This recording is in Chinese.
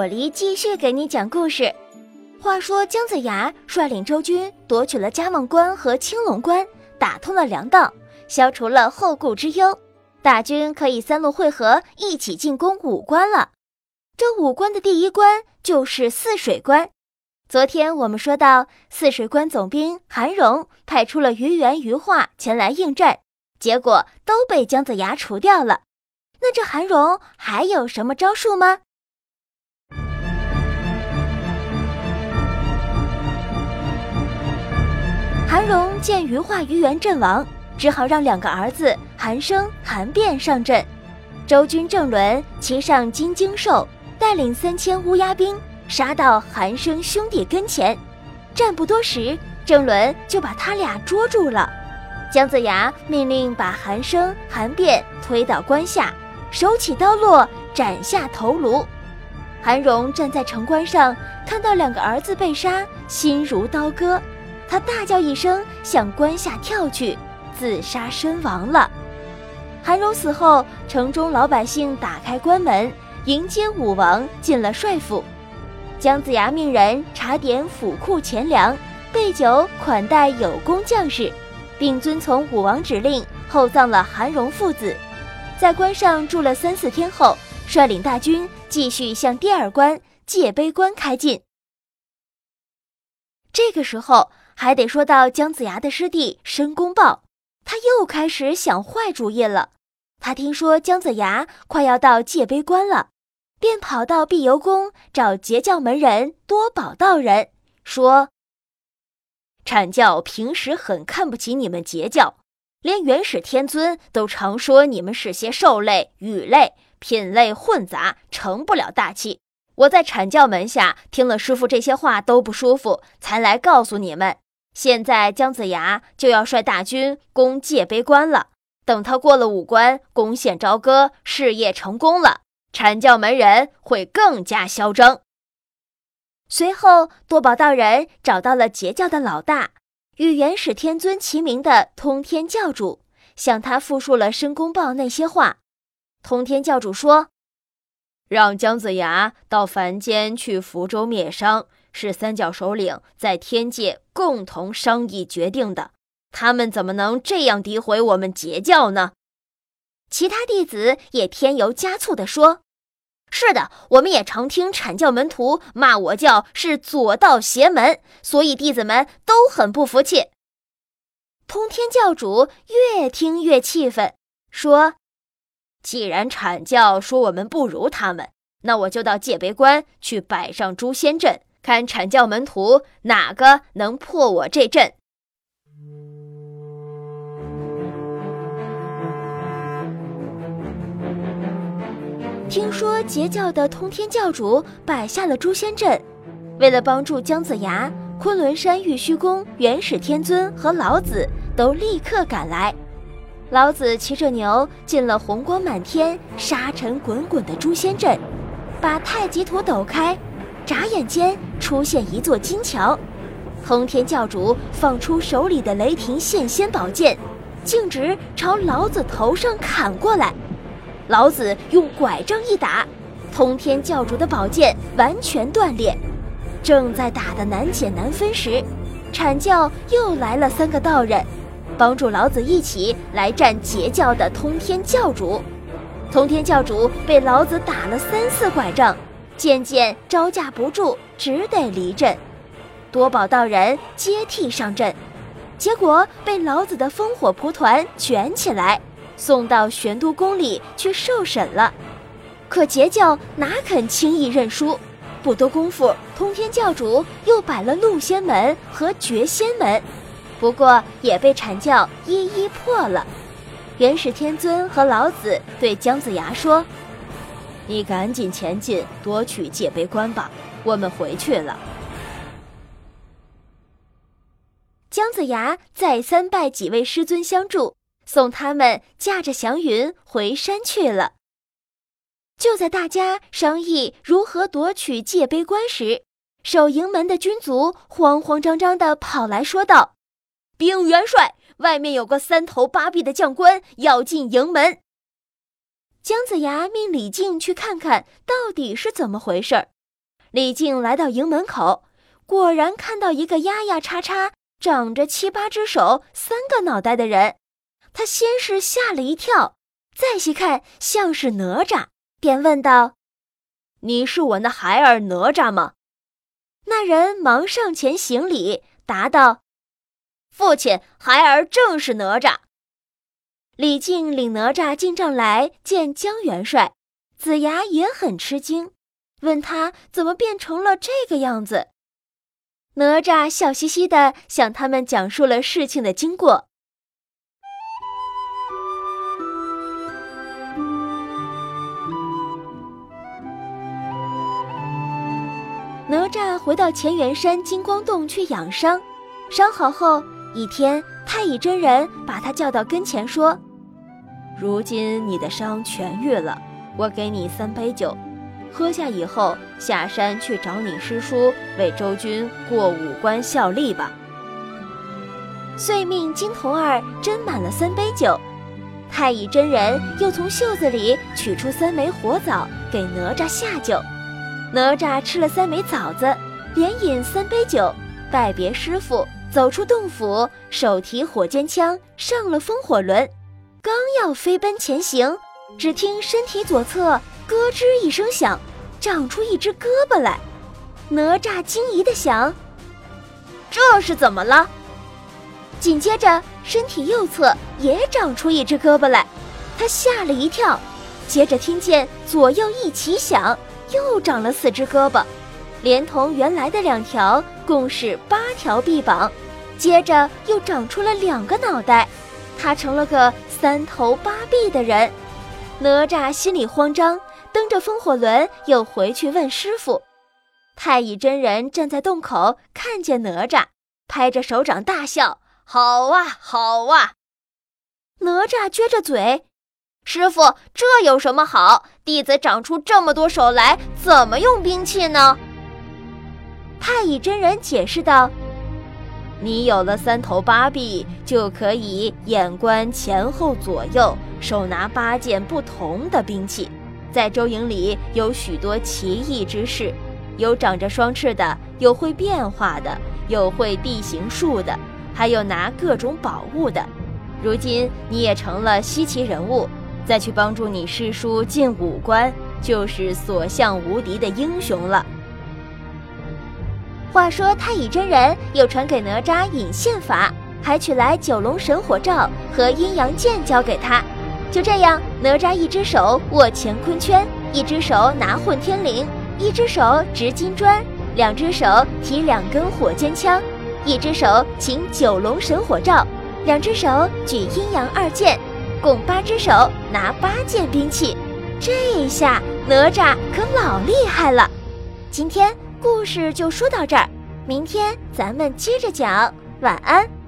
我梨继续给你讲故事。话说姜子牙率领周军夺取了嘉梦关和青龙关，打通了粮道，消除了后顾之忧，大军可以三路会合，一起进攻五关了。这五关的第一关就是泗水关。昨天我们说到，泗水关总兵韩荣派出了于元、于化前来应战，结果都被姜子牙除掉了。那这韩荣还有什么招数吗？韩荣见于化、于元阵亡，只好让两个儿子韩生、韩变上阵。周军郑伦骑上金睛兽，带领三千乌鸦兵杀到韩生兄弟跟前。战不多时，郑伦就把他俩捉住了。姜子牙命令把韩生、韩变推到关下，手起刀落，斩下头颅。韩荣站在城关上，看到两个儿子被杀，心如刀割。他大叫一声，向关下跳去，自杀身亡了。韩荣死后，城中老百姓打开关门，迎接武王进了帅府。姜子牙命人查点府库钱粮，备酒款待有功将士，并遵从武王指令厚葬了韩荣父子。在关上住了三四天后，率领大军继续向第二关界碑关开进。这个时候。还得说到姜子牙的师弟申公豹，他又开始想坏主意了。他听说姜子牙快要到界碑关了，便跑到碧游宫找截教门人多宝道人，说：“阐教平时很看不起你们截教，连元始天尊都常说你们是些兽类、羽类，品类混杂，成不了大器。我在阐教门下听了师傅这些话都不舒服，才来告诉你们。”现在姜子牙就要率大军攻界碑关了。等他过了五关，攻陷朝歌，事业成功了，阐教门人会更加嚣张。随后，多宝道人找到了截教的老大，与元始天尊齐名的通天教主，向他复述了申公豹那些话。通天教主说：“让姜子牙到凡间去福州灭商。”是三角首领在天界共同商议决定的，他们怎么能这样诋毁我们截教呢？其他弟子也添油加醋地说：“是的，我们也常听阐教门徒骂我教是左道邪门，所以弟子们都很不服气。”通天教主越听越气愤，说：“既然阐教说我们不如他们，那我就到界碑关去摆上诛仙阵。”看阐教门徒哪个能破我这阵？听说截教的通天教主摆下了诛仙阵，为了帮助姜子牙，昆仑山玉虚宫元始天尊和老子都立刻赶来。老子骑着牛进了红光满天、沙尘滚滚的诛仙阵，把太极图抖开。眨眼间出现一座金桥，通天教主放出手里的雷霆现仙宝剑，径直朝老子头上砍过来。老子用拐杖一打，通天教主的宝剑完全断裂。正在打得难解难分时，阐教又来了三个道人，帮助老子一起来战截教的通天教主。通天教主被老子打了三四拐杖。渐渐招架不住，只得离阵。多宝道人接替上阵，结果被老子的烽火蒲团卷起来，送到玄都宫里去受审了。可截教哪肯轻易认输？不多功夫，通天教主又摆了鹿仙门和绝仙门，不过也被阐教一一破了。元始天尊和老子对姜子牙说。你赶紧前进夺取界碑关吧，我们回去了。姜子牙再三拜几位师尊相助，送他们驾着祥云回山去了。就在大家商议如何夺取界碑关时，守营门的军卒慌慌张张的跑来说道：“禀元帅，外面有个三头八臂的将官要进营门。”姜子牙命李靖去看看到底是怎么回事儿。李靖来到营门口，果然看到一个丫丫叉叉、长着七八只手、三个脑袋的人。他先是吓了一跳，再细看，像是哪吒，便问道：“你是我那孩儿哪吒吗？”那人忙上前行礼，答道：“父亲，孩儿正是哪吒。”李靖领哪吒进帐来见江元帅，子牙也很吃惊。问他怎么变成了这个样子？哪吒笑嘻嘻地向他们讲述了事情的经过。哪吒回到乾元山金光洞去养伤，伤好后一天，太乙真人把他叫到跟前说：“如今你的伤痊愈了，我给你三杯酒。”喝下以后，下山去找你师叔，为周军过五关效力吧。遂命金童儿斟满了三杯酒，太乙真人又从袖子里取出三枚火枣给哪吒下酒。哪吒吃了三枚枣子，连饮三杯酒，拜别师傅，走出洞府，手提火尖枪上了风火轮，刚要飞奔前行，只听身体左侧。咯吱一声响，长出一只胳膊来。哪吒惊疑的想：“这是怎么了？”紧接着，身体右侧也长出一只胳膊来，他吓了一跳。接着听见左右一起响，又长了四只胳膊，连同原来的两条，共是八条臂膀。接着又长出了两个脑袋，他成了个三头八臂的人。哪吒心里慌张。蹬着风火轮又回去问师傅，太乙真人站在洞口，看见哪吒，拍着手掌大笑：“好啊，好啊！”哪吒撅着嘴：“师傅，这有什么好？弟子长出这么多手来，怎么用兵器呢？”太乙真人解释道：“你有了三头八臂，就可以眼观前后左右，手拿八件不同的兵器。”在周营里有许多奇异之事，有长着双翅的，有会变化的，有会地形术的，还有拿各种宝物的。如今你也成了稀奇人物，再去帮助你师叔进五关，就是所向无敌的英雄了。话说太乙真人又传给哪吒引线法，还取来九龙神火罩和阴阳剑交给他。就这样，哪吒一只手握乾坤圈，一只手拿混天绫，一只手执金砖，两只手提两根火尖枪，一只手擎九龙神火罩，两只手举阴阳二剑，共八只手拿八件兵器。这一下哪吒可老厉害了。今天故事就说到这儿，明天咱们接着讲。晚安。